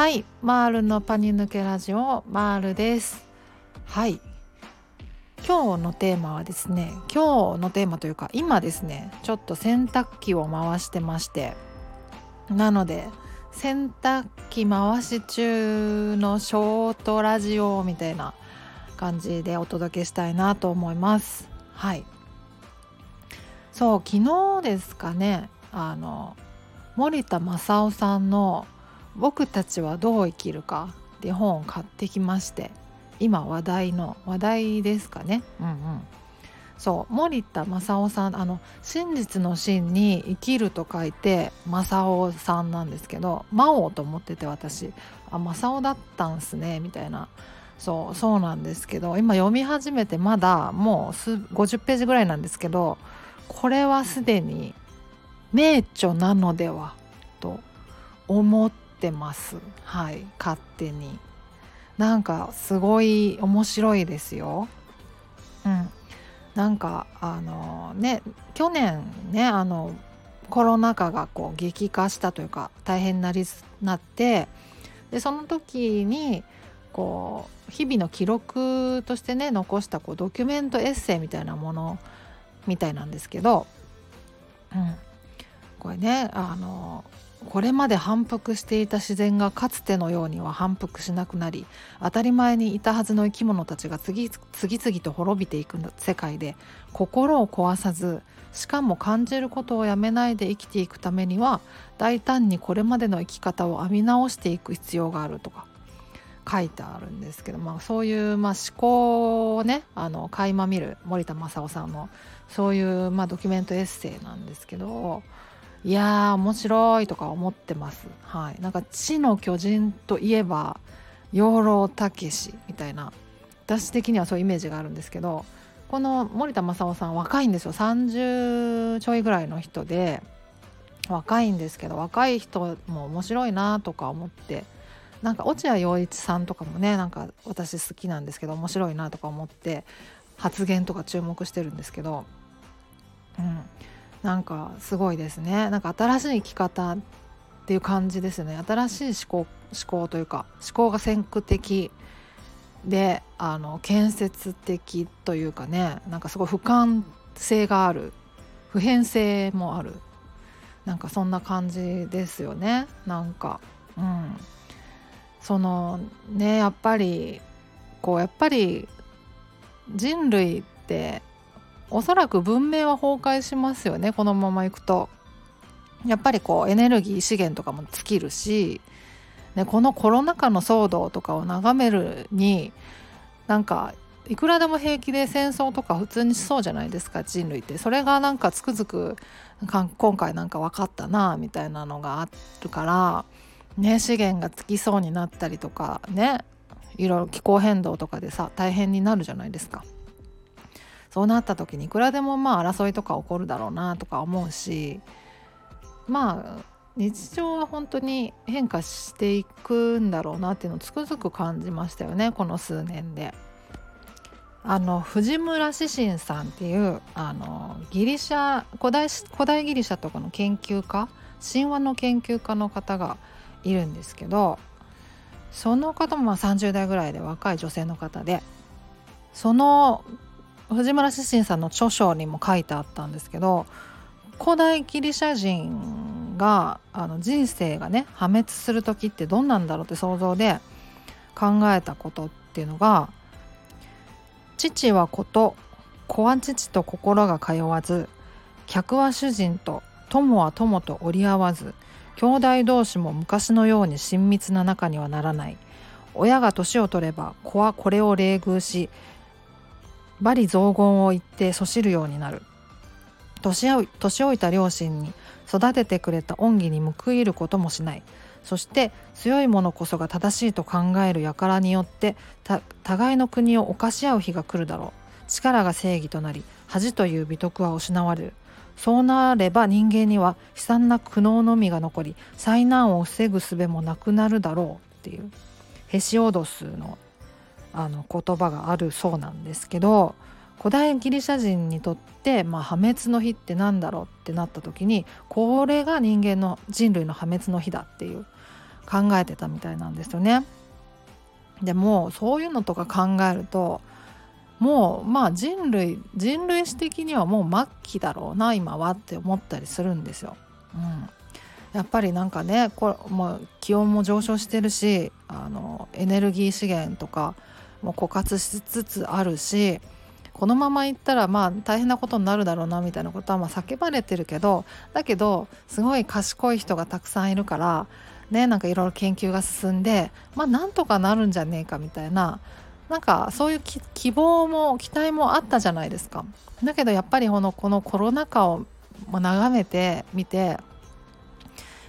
はい。マールのパニ抜けラジオマールです。はい。今日のテーマはですね今日のテーマというか今ですねちょっと洗濯機を回してましてなので洗濯機回し中のショートラジオみたいな感じでお届けしたいなと思います。はい。そう昨日ですかねあの森田正夫さんの「僕たちはどう生きるか」って本を買ってきまして今話題の話題ですかね。うんうん。そう森田正夫さんあの真実の真に生きると書いて正夫さんなんですけど魔王と思ってて私。あ正夫だったんすねみたいな。そうそうなんですけど今読み始めてまだもう50ページぐらいなんですけどこれはすでに名著なのではと思ってます。はい。勝手に。なんかすごい面白いですよ。うん。なんかあのね去年ねあのコロナ禍がこう激化したというか大変なりなってでその時にこう日々の記録としてね残したこうドキュメントエッセイみたいなものみたいなんですけど、うん、これねあのこれまで反復していた自然がかつてのようには反復しなくなり当たり前にいたはずの生き物たちが次次々と滅びていく世界で。心を壊さずしかも感じることをやめないで生きていくためには大胆にこれまでの生き方を編み直していく必要があるとか書いてあるんですけど、まあ、そういう、まあ、思考をねあの垣間見る森田正夫さんのそういう、まあ、ドキュメントエッセイなんですけどいやー面白いとか思ってます。はい。なんか「地の巨人」といえば養老たけしみたいな私的にはそういうイメージがあるんですけどこの森田正夫さん若いんですよ。30ちょいぐらいの人で若いんですけど若い人も面白いなとか思ってなんか落合陽一さんとかもねなんか私好きなんですけど面白いなとか思って発言とか注目してるんですけど、うん、なんかすごいですね。なんか新しい生き方っていう感じですね。新しい思考思考というか思考が先駆的であの建設的というかねなんかすごい俯瞰性がある。普遍性もある。なんかそんな感じですよね。なんかうん。そのねやっぱりこうやっぱり人類っておそらく文明は崩壊しますよねこのままいくと。やっぱりこうエネルギー資源とかも尽きるし、ね、このコロナ禍の騒動とかを眺めるになんかいくらでも平気で戦争とか普通にしそうじゃないですか人類ってそれがなんかつくづく今回なんか分かったなみたいなのがあるからね資源が尽きそうになったりとかねいろいろ気候変動とかでさ大変になるじゃないですか。そうなった時にいくらでもまあ争いとか起こるだろうなとか思うしまあ日常は本当に変化していくんだろうなっていうのをつくづく感じましたよねこの数年で。あの藤村志信さんっていうあのギリシャ古代古代ギリシャとかの研究家神話の研究家の方がいるんですけどその方もまあ30代ぐらいで若い女性の方でその藤村志信さんの著書にも書いてあったんですけど古代ギリシャ人があの人生がね破滅する時ってどんなんだろうって想像で考えたことっていうのが父は子と子は父と心が通わず客は主人と友は友と折り合わず兄弟同士も昔のように親密な仲にはならない。親が年を取れば子はこれを冷遇し罵詈雑言を言ってそしるようになる。年老いた両親に育ててくれた恩義に報いることもしない。そして強い者こそが正しいと考える輩によって互いの国を犯し合う日が来るだろう。力が正義となり恥という美徳は失われる。そうなれば人間には悲惨な苦悩のみが残り災難を防ぐ術もなくなるだろうっていう。ヘシオドスのあの言葉があるそうなんですけど古代ギリシャ人にとって、まあ、破滅の日って何だろうってなった時にこれが人間の人類の破滅の日だっていう考えてたみたいなんですよね。でもそういうのとか考えるともうまあ人類人類史的にはもう末期だろうな今はって思ったりするんですよ。うん、やっぱりなんかねこれ、もう気温も上昇してるしあのエネルギー資源とかもう枯渇しつつあるしこのままいったらまあ大変なことになるだろうなみたいなことはまあ叫ばれてるけどだけどすごい賢い人がたくさんいるからねなんかいろいろ研究が進んでまあなんとかなるんじゃねえかみたいななんかそういう希望も期待もあったじゃないですか。だけどやっぱりこのこのコロナ禍を眺めてみて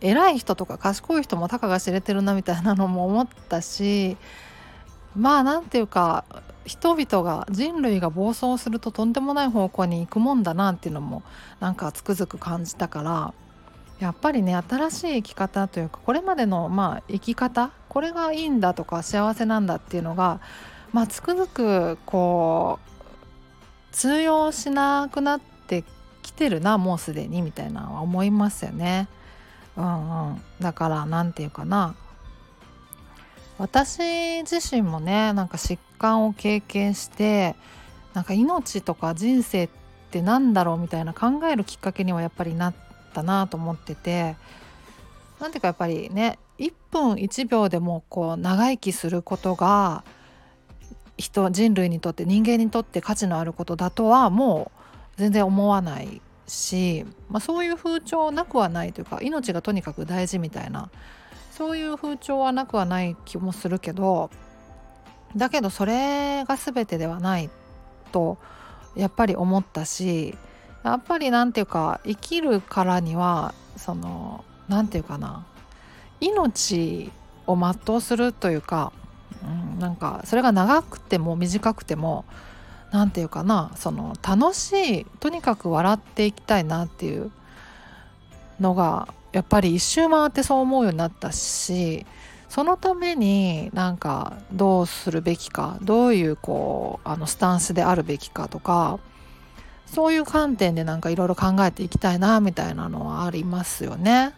偉い人とか賢い人もたかが知れてるなみたいなのも思ったしまあなんていうか人々が人類が暴走するととんでもない方向に行くもんだなっていうのもなんかつくづく感じたからやっぱりね新しい生き方というかこれまでのまあ生き方これがいいんだとか幸せなんだっていうのがまあつくづくこう通用しなくなってきてるなもうすでにみたいなのは思いますよね。うんうん、だから何て言うかな私自身もねなんか疾患を経験してなんか命とか人生って何だろうみたいな考えるきっかけにはやっぱりなったなと思っててなんていうかやっぱりね1分1秒でもこう長生きすることが人人類にとって人間にとって価値のあることだとはもう全然思わないし、まあ、そういう風潮なくはないというか命がとにかく大事みたいなそういう風潮はなくはない気もするけどだけどそれが全てではないとやっぱり思ったしやっぱり何て言うか生きるからにはその何て言うかな命を全うするというか、うん、なんかそれが長くても短くても何て言うかなその楽しいとにかく笑っていきたいなっていうのがやっぱり一周回ってそう思うようになったしそのためになんかどうするべきかどういうこうあのスタンスであるべきかとかそういう観点でなんかいろいろ考えていきたいなみたいなのはありますよね。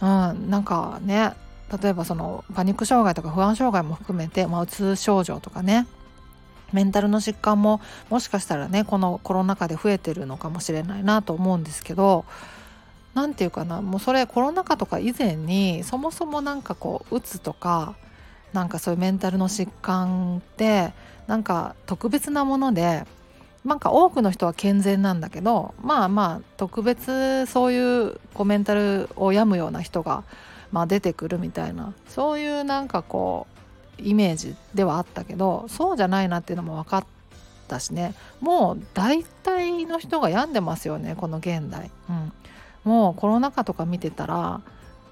うん、なんかね例えばそのパニック障害とか不安障害も含めて、まあ、うつ症状とかねメンタルの疾患ももしかしたらねこのコロナ禍で増えてるのかもしれないなと思うんですけど何て言うかなもうそれコロナ禍とか以前にそもそも何かこううつとかなんかそういうメンタルの疾患ってなんか特別なものでなんか多くの人は健全なんだけどまあまあ特別そういうこうメンタルを病むような人が、まあ、出てくるみたいなそういうなんかこうイメージではあったけどそうじゃないなっていうのも分かったしねもう大体の人が病んでますよねこの現代。うんもうコロナ禍とか見てたら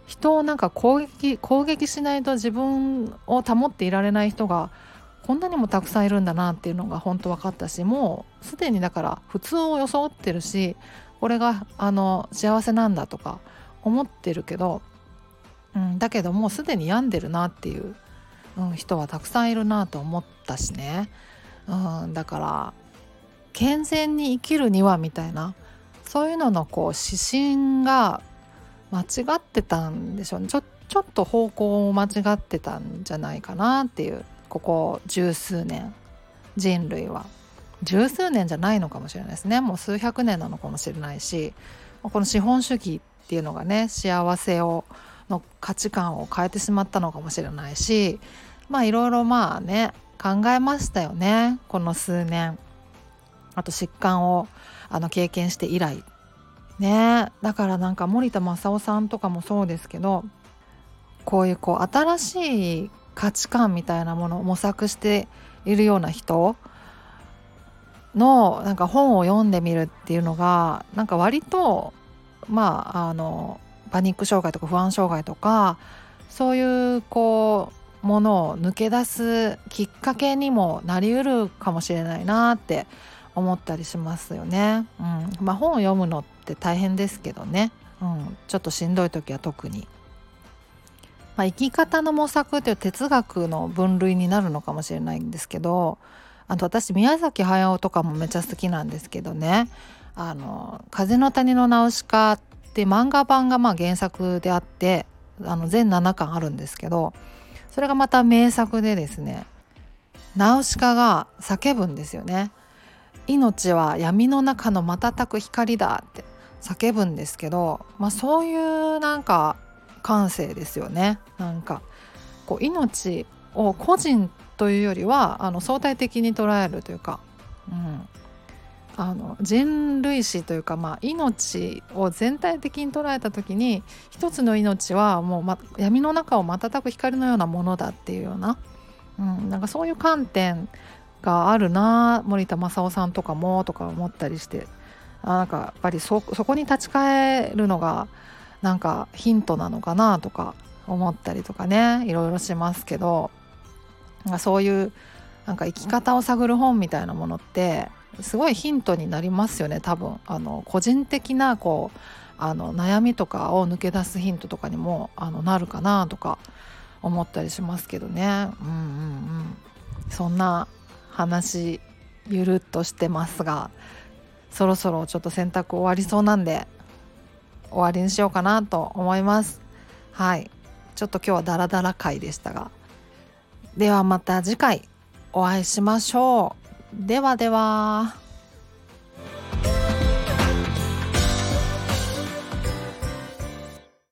人をなんか攻撃攻撃しないと自分を保っていられない人がこんなにもたくさんいるんだなっていうのが本当分かったしもうすでにだから普通を装ってるしこれがあの幸せなんだとか思ってるけど、うん、だけどもうすでに病んでるなっていう、うん、人はたくさんいるなと思ったしね、うん、だから健全に生きるにはみたいなそういうののこう指針が間違ってたんでしょうね。ちょちょっと方向を間違ってたんじゃないかなっていう。ここ十数年。人類は。十数年じゃないのかもしれないですね。もう数百年なのかもしれないし。この資本主義っていうのがね幸せをの価値観を変えてしまったのかもしれないし。まあいろいろまあね考えましたよね。この数年。あと疾患をあの経験して以来。ね。だからなんか森田正夫さんとかもそうですけどこういうこう新しい価値観みたいなものを模索しているような人のなんか本を読んでみるっていうのがなんか割とまああのパニック障害とか不安障害とかそういうこうものを抜け出すきっかけにもなりうるかもしれないなって思ったりしますよね。うんまあ、本を読むのって大変ですけどね、うん、ちょっとしんどい時は特に。まあ、生き方の模索という哲学の分類になるのかもしれないんですけどあと私宮崎駿とかもめちゃ好きなんですけどね「あの風の谷のナウシカ」って漫画版がまあ原作であってあの全7巻あるんですけどそれがまた名作でですねナウシカが叫ぶんですよね。命は闇の中の瞬く光だって叫ぶんですけど、まあ、そういうなんか感性ですよね。なんかこう命を個人というよりはあの相対的に捉えるというか、うん、あの人類史というか、まあ、命を全体的に捉えた時に一つの命はもう、ま、闇の中を瞬く光のようなものだっていうような,、うん、なんかそういう観点があるな森田正夫さんとかもとか思ったりして。あなんかやっぱりそこに立ち返るのがなんかヒントなのかなとか思ったりとかね。いろいろしますけど。なんかそういうなんか生き方を探る本みたいなものってすごいヒントになりますよね多分。あの個人的なこうあの悩みとかを抜け出すヒントとかにもあのなるかなとか思ったりしますけどね。うんうんうん。そんな話ゆるっとしてますがそろそろちょっと洗濯終わりそうなんで終わりにしようかなと思います。はい。ちょっと今日はダラダラ回でしたが。ではまた次回お会いしましょう。ではでは。